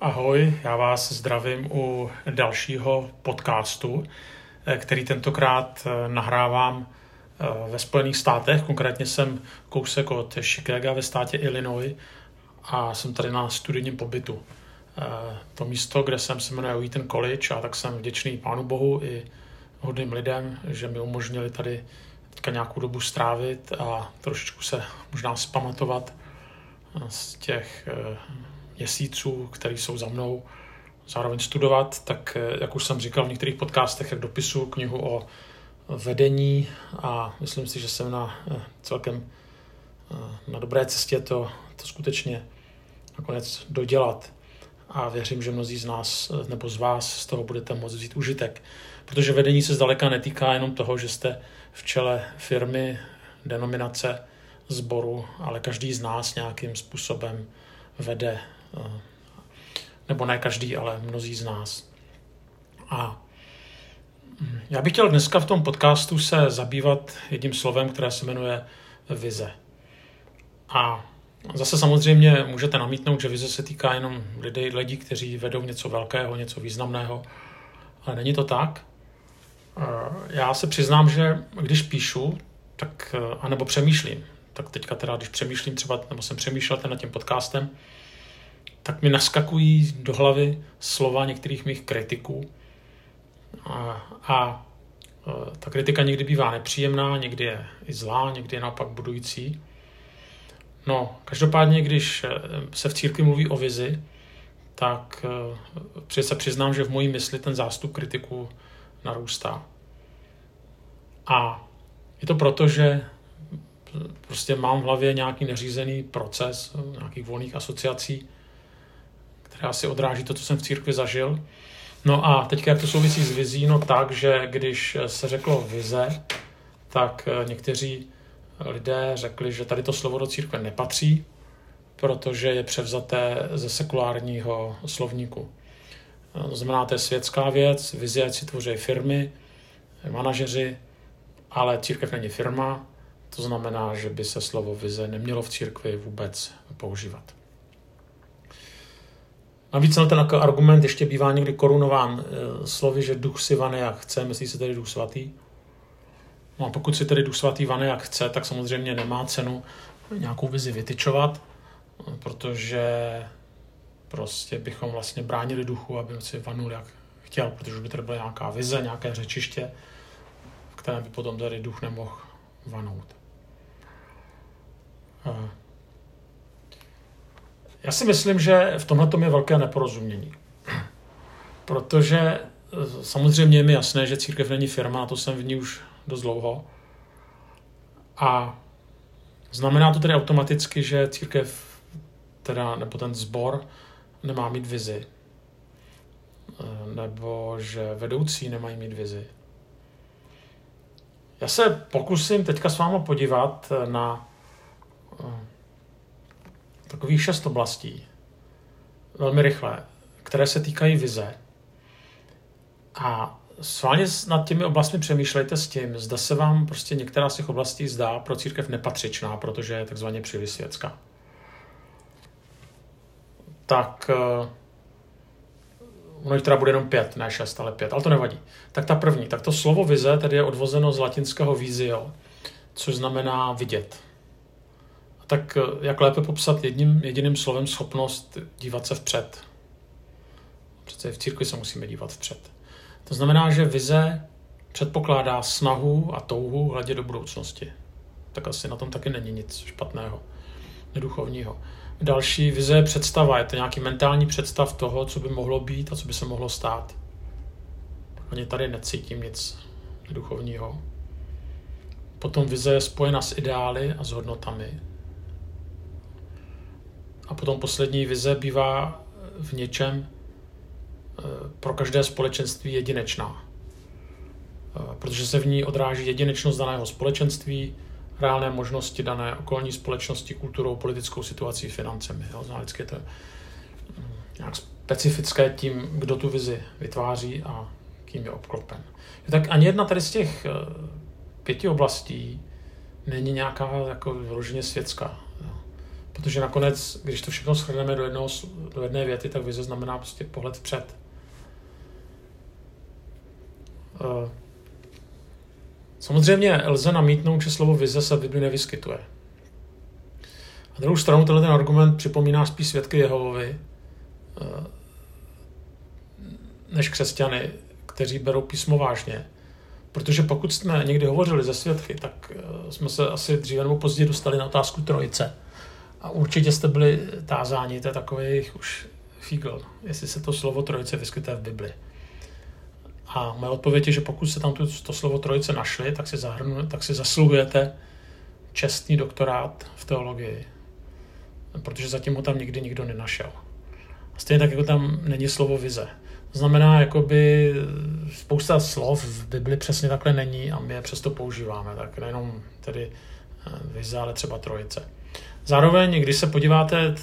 Ahoj, já vás zdravím u dalšího podcastu, eh, který tentokrát eh, nahrávám eh, ve Spojených státech. Konkrétně jsem kousek od Chicago ve státě Illinois a jsem tady na studijním pobytu. To místo, kde jsem, se jmenuje Wheaton College a tak jsem vděčný Pánu Bohu i hodným lidem, že mi umožnili tady teďka nějakou dobu strávit a trošičku se možná zpamatovat z těch měsíců, které jsou za mnou, zároveň studovat, tak eh, jak už jsem říkal v některých podcastech, jak dopisu knihu o vedení a myslím si, že jsem na eh, celkem eh, na dobré cestě to, to skutečně nakonec dodělat. A věřím, že mnozí z nás nebo z vás z toho budete moct vzít užitek. Protože vedení se zdaleka netýká jenom toho, že jste v čele firmy, denominace, sboru, ale každý z nás nějakým způsobem vede nebo ne každý, ale mnozí z nás. A mm, já bych chtěl dneska v tom podcastu se zabývat jedním slovem, které se jmenuje vize. A zase samozřejmě můžete namítnout, že vize se týká jenom lidí, lidí kteří vedou něco velkého, něco významného, ale není to tak. Já se přiznám, že když píšu, tak, anebo přemýšlím, tak teďka teda, když přemýšlím třeba, nebo jsem přemýšlel nad tím podcastem, tak mi naskakují do hlavy slova některých mých kritiků. A, a e, ta kritika někdy bývá nepříjemná, někdy je i zlá, někdy je naopak budující. No, každopádně, když e, se v církvi mluví o vizi, tak e, se přiznám, že v mojí mysli ten zástup kritiků narůstá. A je to proto, že prostě mám v hlavě nějaký neřízený proces nějakých volných asociací, která si odráží to, co jsem v církvi zažil. No a teď jak to souvisí s vizí? No tak, že když se řeklo vize, tak eh, někteří lidé řekli, že tady to slovo do církve nepatří, protože je převzaté ze sekulárního slovníku. Eh, to znamená, to je světská věc, vize si tvoří firmy, manažeři, ale církev není firma, to znamená, že by se slovo vize nemělo v církvi vůbec používat. Navíc na ten argument ještě bývá někdy korunován e, slovy, že duch si vane jak chce, myslí se tedy duch svatý. No a pokud si tedy duch svatý vane jak chce, tak samozřejmě nemá cenu nějakou vizi vytyčovat, protože prostě bychom vlastně bránili duchu, aby si vanul jak chtěl, protože by tady byla nějaká vize, nějaké řečiště, v kterém by potom tady duch nemohl vanout. Já si myslím, že v tomhle je velké neporozumění. Protože eh, samozřejmě je mi jasné, že církev není firma, a to jsem v ní už dost dlouho. A znamená to tedy automaticky, že církev, teda, nebo ten sbor, nemá mít vizi. Eh, nebo že vedoucí nemají mít vizi. Já se pokusím teďka s váma podívat na eh, takových šest oblastí, velmi rychle, které se týkají vize. A sválně nad těmi oblastmi přemýšlejte s tím, zda se vám prostě některá z těch oblastí zdá pro církev nepatřičná, protože je takzvaně příliš světská. Tak uh, ono jich teda bude jenom pět, ne šest, ale pět, ale to nevadí. Tak ta první, tak to slovo vize tedy je odvozeno z latinského vizio, což znamená vidět tak eh, jak lépe popsat jedním jediným slovem schopnost dívat se vpřed? Přece v církvi se musíme dívat vpřed. To znamená, že vize předpokládá snahu a touhu hledět do budoucnosti. Tak asi na tom taky není nic špatného, neduchovního. Další vize je představa, je to nějaký mentální představ toho, co by mohlo být a co by se mohlo stát. Ani tady necítím nic duchovního. Potom vize je spojena s ideály a s hodnotami. A potom poslední vize bývá v něčem eh, pro každé společenství jedinečná. Eh, protože se v ní odráží jedinečnost daného společenství, reálné možnosti dané okolní společnosti, kulturou, politickou situací, financemi. Jo? Vždycky je to mm, nějak specifické tím, kdo tu vizi vytváří a kým je obklopen. Tak ani jedna tady z těch eh, pěti oblastí není nějaká jako vyloženě světská. Protože nakonec, když to všechno shrneme do, jednoho, do jedné věty, tak vize znamená prostě pohled vpřed. Eh, samozřejmě lze namítnout, že slovo vize se v Bibli nevyskytuje. A druhou stranu tenhle ten argument připomíná spíš svědky Jehovovi, eh, než křesťany, kteří berou písmo vážně. Protože pokud jsme někdy hovořili ze svědky, tak eh, jsme se asi dříve nebo později dostali na otázku trojice. A určitě jste byli tázáni, to je takový už fígl, jestli se to slovo trojice vyskytuje v Bibli. A moje odpověď je, že pokud se tam to, to slovo trojice našli, tak si, zahrnu, tak si zasluhujete čestný doktorát v teologii. Protože zatím ho tam nikdy nikdo nenašel. A stejně tak, jako tam není slovo vize. To znamená, jakoby spousta slov v Bibli přesně takhle není a my je přesto používáme. Tak nejenom tedy eh, vize, ale třeba trojice. Zároveň, když se podíváte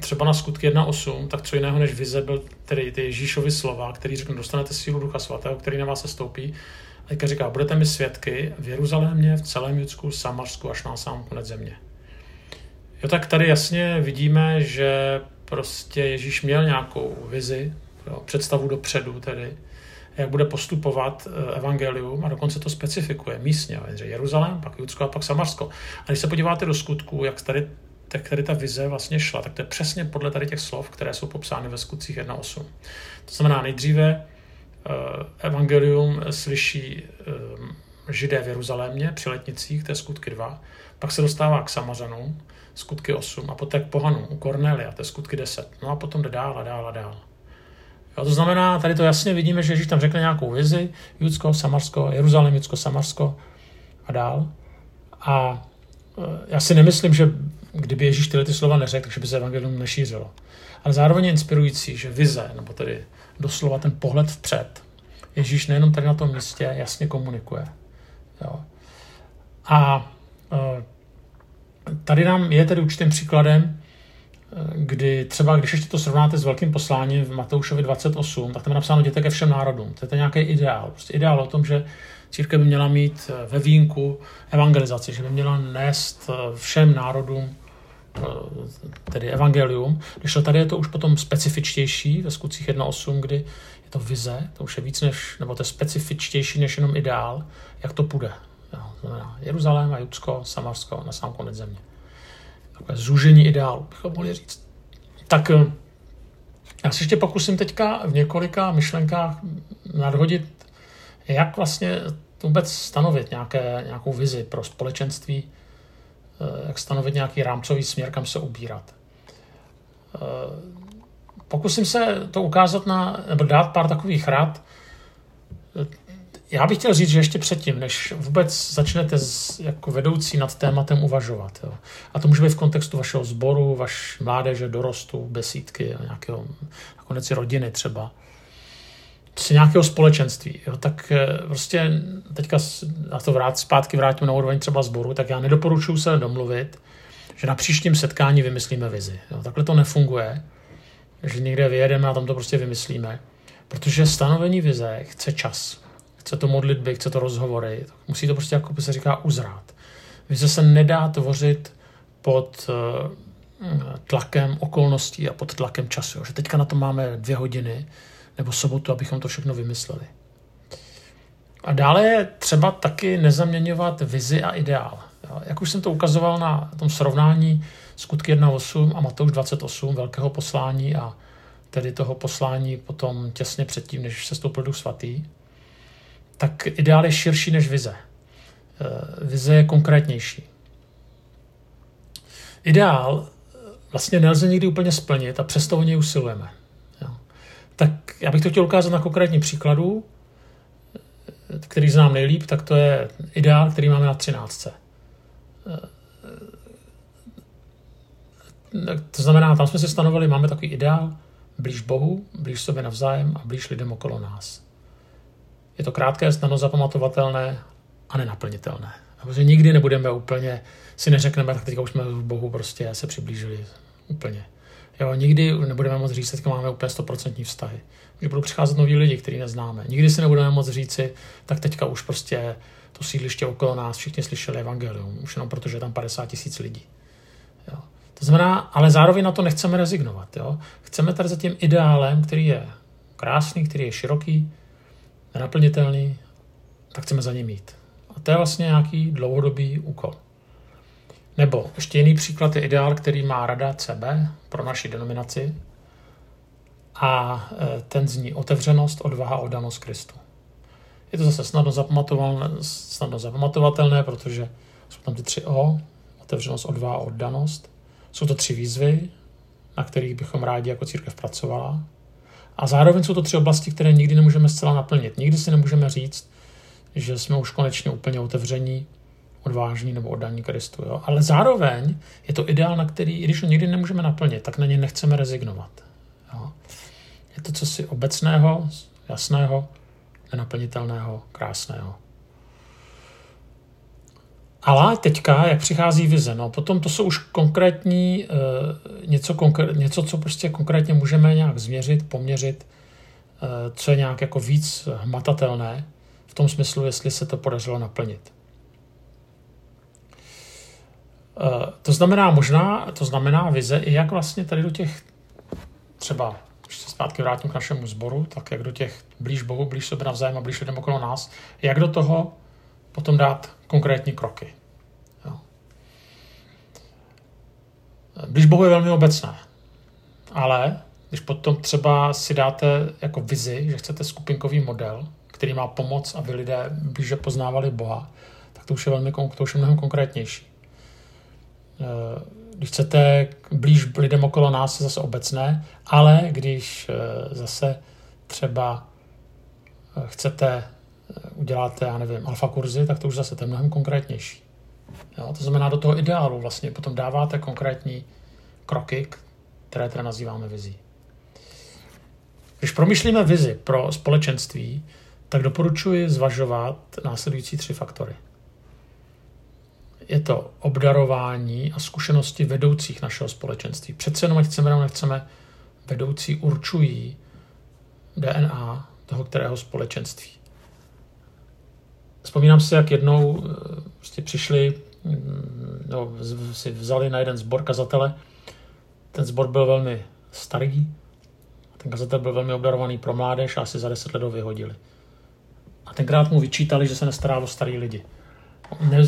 třeba na skutky 1.8, tak co jiného než vize byl tedy ty Ježíšovy slova, který řekl, dostanete sílu Ducha Svatého, který na vás se stoupí. A teďka říká, budete mi svědky v Jeruzalémě, v celém Judsku, Samarsku až na sám konec země. Jo, tak tady jasně vidíme, že prostě Ježíš měl nějakou vizi, jo, představu dopředu tedy, jak bude postupovat eh, evangelium a dokonce to specifikuje místně, že Jeruzalém, pak Judsko a pak Samarsko. A když se podíváte do skutku, jak tady, tak tady ta vize vlastně šla, tak to je přesně podle tady těch slov, které jsou popsány ve skutcích 1.8. To znamená, nejdříve eh, evangelium slyší eh, židé v Jeruzalémě při letnicích, to je skutky 2, pak se dostává k Samařanům, skutky 8, a poté k pohanům, u Kornelia, to je skutky 10. No a potom jde dál a dál a dál. Jo, to znamená, tady to jasně vidíme, že Ježíš tam řekne nějakou vizi, Judsko, Samarsko, Jeruzalém, Judsko, Samarsko a dál. A e, já si nemyslím, že kdyby Ježíš tyhle ty slova neřekl, že by se evangelium nešířilo. Ale zároveň je inspirující, že vize, nebo tedy doslova ten pohled vpřed, Ježíš nejenom tady na tom místě jasně komunikuje. Jo. A e, tady nám je tedy určitým příkladem kdy třeba, když ještě to srovnáte s velkým posláním v Matoušovi 28, tak tam je napsáno jděte ke všem národům. To je ten nějaký ideál. Prostě ideál o tom, že církev by měla mít eh, ve výjimku evangelizaci, že by měla nést eh, všem národům eh, tedy evangelium. Když tady je to už potom specifičtější ve skutcích 1.8, kdy je to vize, to už je víc než, nebo to je specifičtější než jenom ideál, jak to půjde. Jeruzalém a Judsko, Samarsko na sám konec země takové zúžení ideálu, bychom mohli říct. Tak eh, já se ještě pokusím teďka v několika myšlenkách nadhodit, jak vlastně vůbec stanovit nějaké, nějakou vizi pro společenství, eh, jak stanovit nějaký rámcový směr, kam se ubírat. Eh, pokusím se to ukázat na, nebo dát pár takových rád, já bych chtěl říct, že ještě předtím, než vůbec začnete z, jako vedoucí nad tématem uvažovat, jo. a to může být v kontextu vašeho sboru, vaš mládeže, dorostu, besídky, nějakého, nakonec i rodiny třeba, si nějakého společenství, jo, tak eh, prostě teďka na to vrát, zpátky vrátím na úroveň třeba sboru, tak já nedoporučuji se domluvit, že na příštím setkání vymyslíme vizi. Jo. Takhle to nefunguje, že někde vyjedeme a tam to prostě vymyslíme, protože stanovení vize chce čas chce to modlitby, chce to rozhovory, musí to prostě, jako by se říká, uzrát. Vize se nedá tvořit pod eh, tlakem okolností a pod tlakem času. Že teďka na to máme dvě hodiny nebo sobotu, abychom to všechno vymysleli. A dále je třeba taky nezaměňovat vizi a ideál. Jak už jsem to ukazoval na tom srovnání skutky 1.8 a Matouš 28, velkého poslání a tedy toho poslání potom těsně předtím, než se stoupil duch svatý, tak ideál je širší než vize. Eh, vize je konkrétnější. Ideál eh, vlastně nelze nikdy úplně splnit a přesto o něj usilujeme. Tak já bych to chtěl ukázat na konkrétní příkladu, eh, který znám nejlíp, tak to je ideál, který máme na 13. To znamená, tam jsme si stanovili, máme takový ideál, blíž Bohu, blíž sobě navzájem a blíž lidem okolo nás. Je to krátké, snadno zapamatovatelné a nenaplnitelné. Protože nikdy nebudeme úplně, si neřekneme, tak teďka už jsme v Bohu prostě se přiblížili úplně. Jo, nikdy nebudeme moct říct, že máme úplně 100% vztahy. Že budou přicházet noví lidi, kteří neznáme. Nikdy si nebudeme moct říci, tak teďka už prostě to sídliště okolo nás všichni slyšeli evangelium, už jenom protože je tam 50 tisíc lidí. Jo. To znamená, ale zároveň na to nechceme rezignovat. Jo? Chceme tady za tím ideálem, který je krásný, který je široký, nenaplnitelný, tak chceme za ním jít. A to je vlastně nějaký dlouhodobý úkol. Nebo ještě jiný příklad je ideál, který má rada CB pro naši denominaci a e, ten zní otevřenost, odvaha, oddanost Kristu. Je to zase snadno, snadno zapamatovatelné, protože jsou tam ty tři O, otevřenost, odvaha, oddanost. Jsou to tři výzvy, na kterých bychom rádi jako církev pracovala. A zároveň jsou to tři oblasti, které nikdy nemůžeme zcela naplnit. Nikdy si nemůžeme říct, že jsme už konečně úplně otevření, odvážní nebo oddaní Kristu. Jo? Ale zároveň je to ideál, na který, i když ho nikdy nemůžeme naplnit, tak na ně nechceme rezignovat. Jo? Je to cosi obecného, jasného, nenaplnitelného, krásného. Ale teďka, jak přichází vize, no potom to jsou už konkrétní, uh, něco, konkr- něco, co prostě konkrétně můžeme nějak změřit, poměřit, uh, co je nějak jako víc hmatatelné, v tom smyslu, jestli se to podařilo naplnit. Uh, to znamená možná, to znamená vize i jak vlastně tady do těch třeba, když se zpátky vrátím k našemu sboru, tak jak do těch blíž Bohu, blíž sobě navzájem a blíž lidem okolo nás, jak do toho potom dát konkrétní kroky. Jo. Blíž Bohu je velmi obecné, ale když potom třeba si dáte jako vizi, že chcete skupinkový model, který má pomoc, aby lidé blíže poznávali Boha, tak to už je, velmi, to už je mnohem konkrétnější. Eh, když chcete blíž lidem okolo nás, je zase obecné, ale když eh, zase třeba eh, chcete uděláte, já nevím, alfa kurzy, tak to už zase to je mnohem konkrétnější. Jo, to znamená, do toho ideálu vlastně potom dáváte konkrétní kroky, které teda nazýváme vizí. Když promýšlíme vizi pro společenství, tak doporučuji zvažovat následující tři faktory. Je to obdarování a zkušenosti vedoucích našeho společenství. Přece jenom, ať chceme nebo nechceme, vedoucí určují DNA toho kterého společenství. Vzpomínám si, jak jednou prostě přišli, no, si vzali na jeden zbor kazatele. Ten zbor byl velmi starý, ten kazatel byl velmi obdarovaný pro mládež a asi za deset let ho vyhodili. A tenkrát mu vyčítali, že se nestará o starý lidi.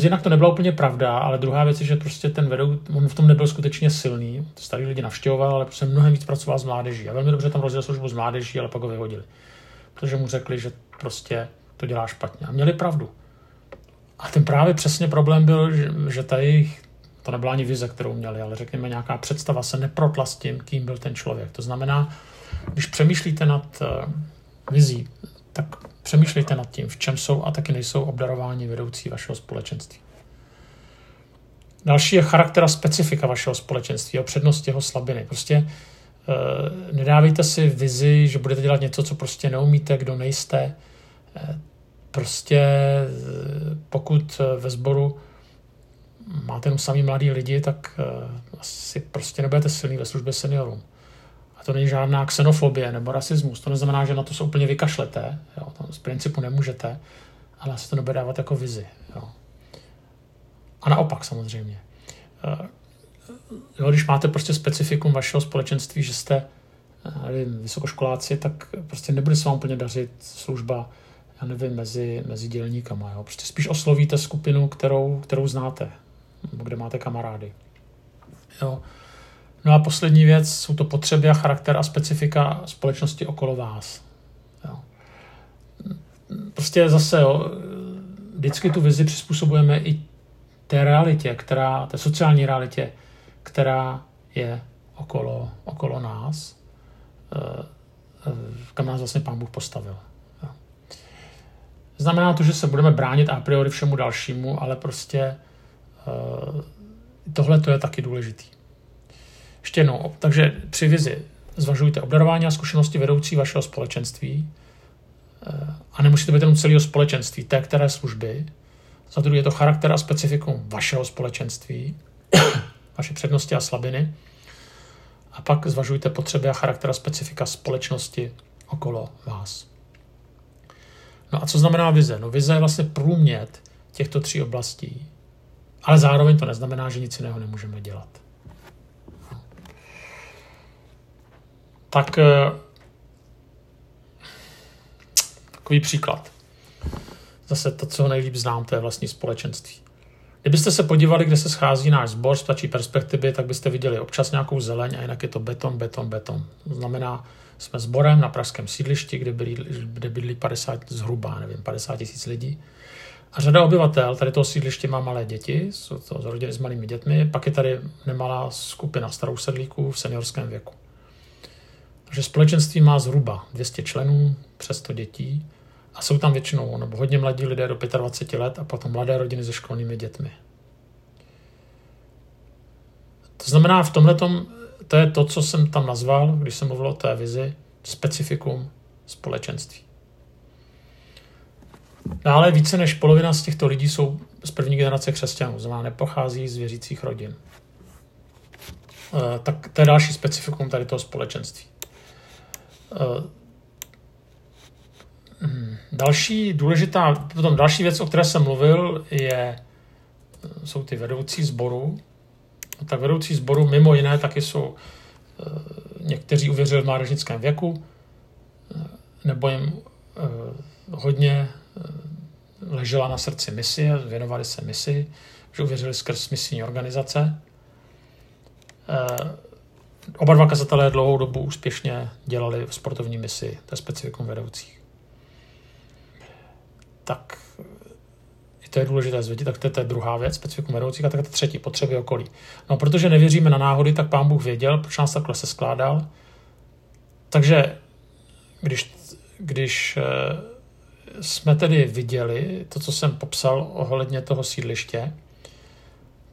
Jinak to nebyla úplně pravda, ale druhá věc je, že prostě ten vedou, on v tom nebyl skutečně silný. Starý lidi navštěvoval, ale prostě mnohem víc pracoval s mládeží. A velmi dobře tam rozdělil službu s mládeží, ale pak ho vyhodili. Protože mu řekli, že prostě to dělá špatně. A měli pravdu. A ten právě přesně problém byl, že, že tady to nebyla ani vize, kterou měli, ale řekněme nějaká představa se neprotla s tím, kým byl ten člověk. To znamená, když přemýšlíte nad uh, vizí, tak přemýšlejte nad tím, v čem jsou a taky nejsou obdarováni vedoucí vašeho společenství. Další je charakter a specifika vašeho společenství a přednost jeho slabiny. Prostě uh, nedávejte si vizi, že budete dělat něco, co prostě neumíte, kdo nejste. Prostě uh, pokud ve sboru máte jenom samý mladí lidi, tak uh, asi prostě nebudete silný ve službě seniorům to není žádná xenofobie nebo rasismus. To neznamená, že na to se úplně vykašlete. Jo. To z principu nemůžete, ale asi to nebude dávat jako vizi. Jo. A naopak samozřejmě. Eh, jo, když máte prostě specifikum vašeho společenství, že jste eh, nevím, vysokoškoláci, tak prostě nebude se vám úplně dařit služba já nevím, mezi, mezi dělníkama. Jo. Prostě spíš oslovíte skupinu, kterou, kterou znáte, kde máte kamarády. Jo. No a poslední věc jsou to potřeby a charakter a specifika společnosti okolo vás. Jo. Prostě zase jo, vždycky tu vizi přizpůsobujeme i té realitě, která, té sociální realitě, která je okolo, okolo nás, eh, eh, kam nás vlastně Pán Bůh postavil. Znamená to, že se budeme bránit a priori všemu dalšímu, ale prostě eh, tohle to je taky důležitý. Ještě jednou, takže při vizi zvažujte obdarování a zkušenosti vedoucí vašeho společenství eh, a nemusíte být jenom celého společenství, té které služby. Za druhé je to charakter a specifikum vašeho společenství, vaše přednosti a slabiny. A pak zvažujte potřeby a charakter a specifika společnosti okolo vás. No a co znamená vize? No vize je vlastně průmět těchto tří oblastí. Ale zároveň to neznamená, že nic jiného nemůžeme dělat. Tak eh, takový příklad. Zase to, co nejlíp znám, to je vlastní společenství. Kdybyste se podívali, kde se schází náš sbor z ptačí perspektivy, tak byste viděli občas nějakou zeleň a jinak je to beton, beton, beton. To znamená, jsme sborem na pražském sídlišti, kde, byli, kde bydlí 50, zhruba, nevím, 50 tisíc lidí. A řada obyvatel tady toho sídliště má malé děti, jsou to z rodiny s malými dětmi, pak je tady nemalá skupina starou sedlíků v seniorském věku. Takže společenství má zhruba 200 členů, přes 100 dětí a jsou tam většinou nebo hodně mladí lidé do 25 let a potom mladé rodiny se školními dětmi. To znamená, v tomhle to je to, co jsem tam nazval, když jsem mluvil o té vizi, specifikum společenství. Dále více než polovina z těchto lidí jsou z první generace křesťanů, znamená nepochází z věřících rodin. E, tak to je další specifikum tady toho společenství. E, hm, další důležitá, potom další věc, o které jsem mluvil, je, jsou ty vedoucí sboru. Tak vedoucí sboru mimo jiné taky jsou e, někteří uvěřili v mládežnickém věku, nebo jim hodně ležela na srdci misi, věnovali se misi, že uvěřili skrz misijní organizace. Eh, oba dva kazatelé dlouhou dobu úspěšně dělali sportovní misi, to je specifikum vedoucích. Tak to je důležité zvědět, tak to je, to je druhá věc, specifikum vedoucích, a tak to třetí, potřeby okolí. No, protože nevěříme na náhody, tak pán Bůh věděl, proč nás takhle se skládal. Takže když, když eh, jsme tedy viděli to, co jsem popsal ohledně toho sídliště,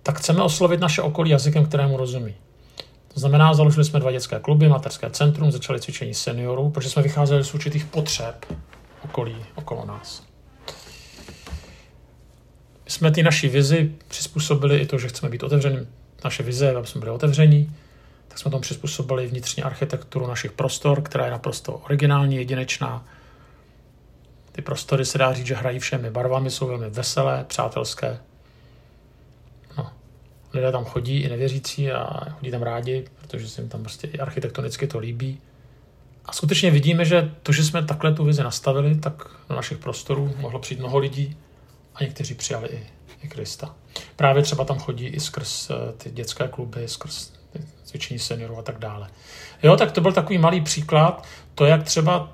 tak chceme oslovit naše okolí jazykem, kterému rozumí. To znamená, založili jsme dva dětské kluby, materské centrum, začali cvičení seniorů, protože jsme vycházeli z určitých potřeb okolí okolo nás. Jsme ty naší vizi přizpůsobili i to, že chceme být otevření. Naše vize, aby jsme byli otevření, tak jsme tomu přizpůsobili vnitřní architekturu našich prostor, která je naprosto originální, jedinečná, ty prostory se dá říct, že hrají všemi barvami, jsou velmi veselé, přátelské. No. Lidé tam chodí i nevěřící a chodí tam rádi, protože se jim tam prostě i architektonicky to líbí. A skutečně vidíme, že to, že jsme takhle tu vizi nastavili, tak do našich prostorů mohlo přijít mnoho lidí a někteří přijali i, i Krista. Právě třeba tam chodí i skrz eh, ty dětské kluby, skrz cvičení seniorů a tak dále. Jo, tak to byl takový malý příklad, to, jak třeba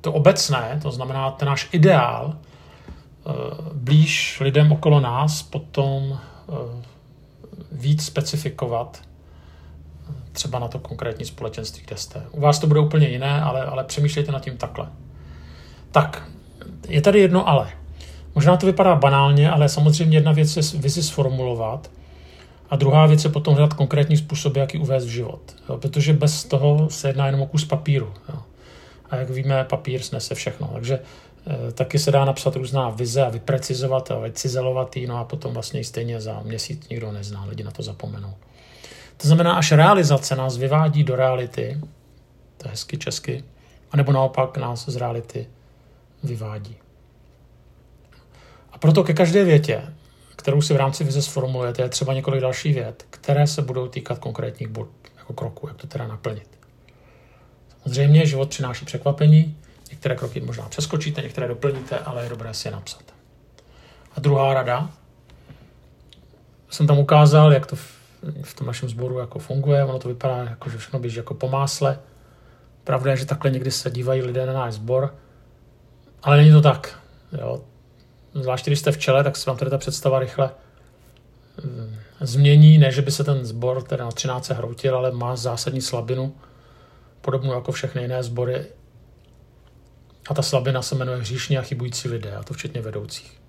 to obecné, to znamená ten náš ideál, eh, blíž lidem okolo nás, potom eh, víc specifikovat třeba na to konkrétní společenství, kde jste. U vás to bude úplně jiné, ale, ale přemýšlejte nad tím takhle. Tak, je tady jedno ale. Možná to vypadá banálně, ale samozřejmě jedna věc je vizi sformulovat a druhá věc je potom hledat konkrétní způsoby, jak ji uvést v život. Jo, protože bez toho se jedná jenom o kus papíru. Jo. A jak víme, papír snese všechno. Takže e, taky se dá napsat různá vize a vyprecizovat a vycizelovat ji, no a potom vlastně stejně za měsíc nikdo nezná, lidi na to zapomenou. To znamená, až realizace nás vyvádí do reality, to je hezky česky, anebo naopak nás z reality vyvádí. A proto ke každé větě, kterou si v rámci vize sformulujete, je třeba několik dalších vět, které se budou týkat konkrétních bod, jako kroků, jak to teda naplnit. Zřejmě život přináší překvapení, některé kroky možná přeskočíte, některé doplníte, ale je dobré si je napsat. A druhá rada, jsem tam ukázal, jak to v tom našem sboru jako funguje, ono to vypadá jako, že všechno běží jako po másle. Pravda je, že takhle někdy se dívají lidé na náš sbor, ale není to tak. Jo. Zvláště když jste v čele, tak se vám tady ta představa rychle hm, změní, ne, že by se ten sbor teda na 13 hroutil, ale má zásadní slabinu, podobnou jako všechny jiné sbory. A ta slabina se jmenuje hříšní a chybující lidé, a to včetně vedoucích.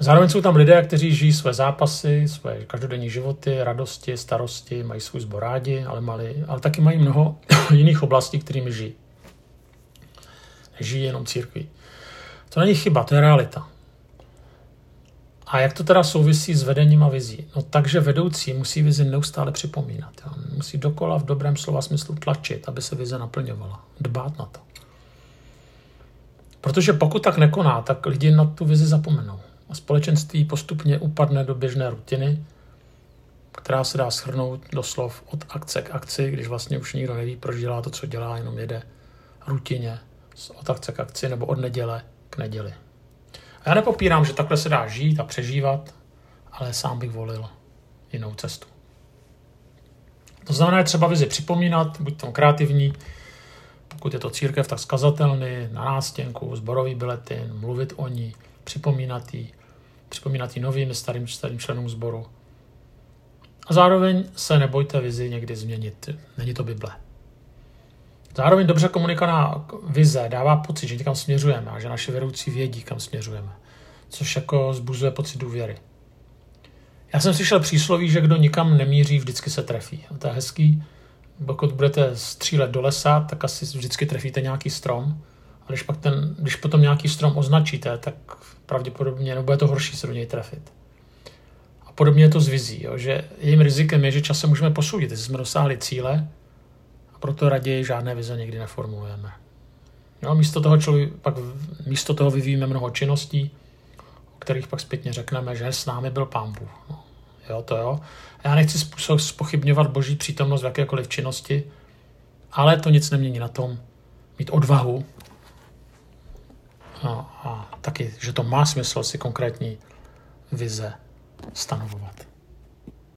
Zároveň jsou tam lidé, kteří žijí své zápasy, své každodenní životy, radosti, starosti, mají svůj zbor rádi, ale, mali, ale taky mají mnoho jiných oblastí, kterými žijí. Žijí jenom církví. To není chyba, to je realita. A jak to teda souvisí s vedením a vizí? No takže vedoucí musí vizi neustále připomínat. Jo. Musí dokola v dobrém slova smyslu tlačit, aby se vize naplňovala. Dbát na to. Protože pokud tak nekoná, tak lidi na tu vizi zapomenou. A společenství postupně upadne do běžné rutiny, která se dá shrnout doslov od akce k akci, když vlastně už nikdo neví, proč dělá to, co dělá, jenom jede rutině od akce k akci nebo od neděle neděli. A já nepopírám, že takhle se dá žít a přežívat, ale sám bych volil jinou cestu. To znamená, je třeba vizi připomínat, buď tam kreativní, pokud je to církev, tak skazatelný, na nástěnku, zborový biletin, mluvit o ní, připomínat jí, připomínat jí novým starým, starým členům sboru. A zároveň se nebojte vizi někdy změnit. Není to Bible. Zároveň dobře komunikovaná vize dává pocit, že někam směřujeme a že naše vedoucí vědí, kam směřujeme. Což jako zbuzuje pocit důvěry. Já jsem slyšel přísloví, že kdo nikam nemíří, vždycky se trefí. A to je hezký. Pokud budete střílet do lesa, tak asi vždycky trefíte nějaký strom. A když, pak ten, když potom nějaký strom označíte, tak pravděpodobně, nebo je to horší se do něj trefit. A podobně je to s vizí, jo, že jejím rizikem je, že časem můžeme posoudit, jestli jsme dosáhli cíle, proto raději žádné vize nikdy neformulujeme. Jo, místo toho člověk, pak místo toho vyvíjíme mnoho činností, o kterých pak zpětně řekneme, že s námi byl pán Bůh. No, jo, to jo. Já nechci spochybňovat boží přítomnost v jakékoliv činnosti, ale to nic nemění na tom, mít odvahu a, a taky, že to má smysl si konkrétní vize stanovovat.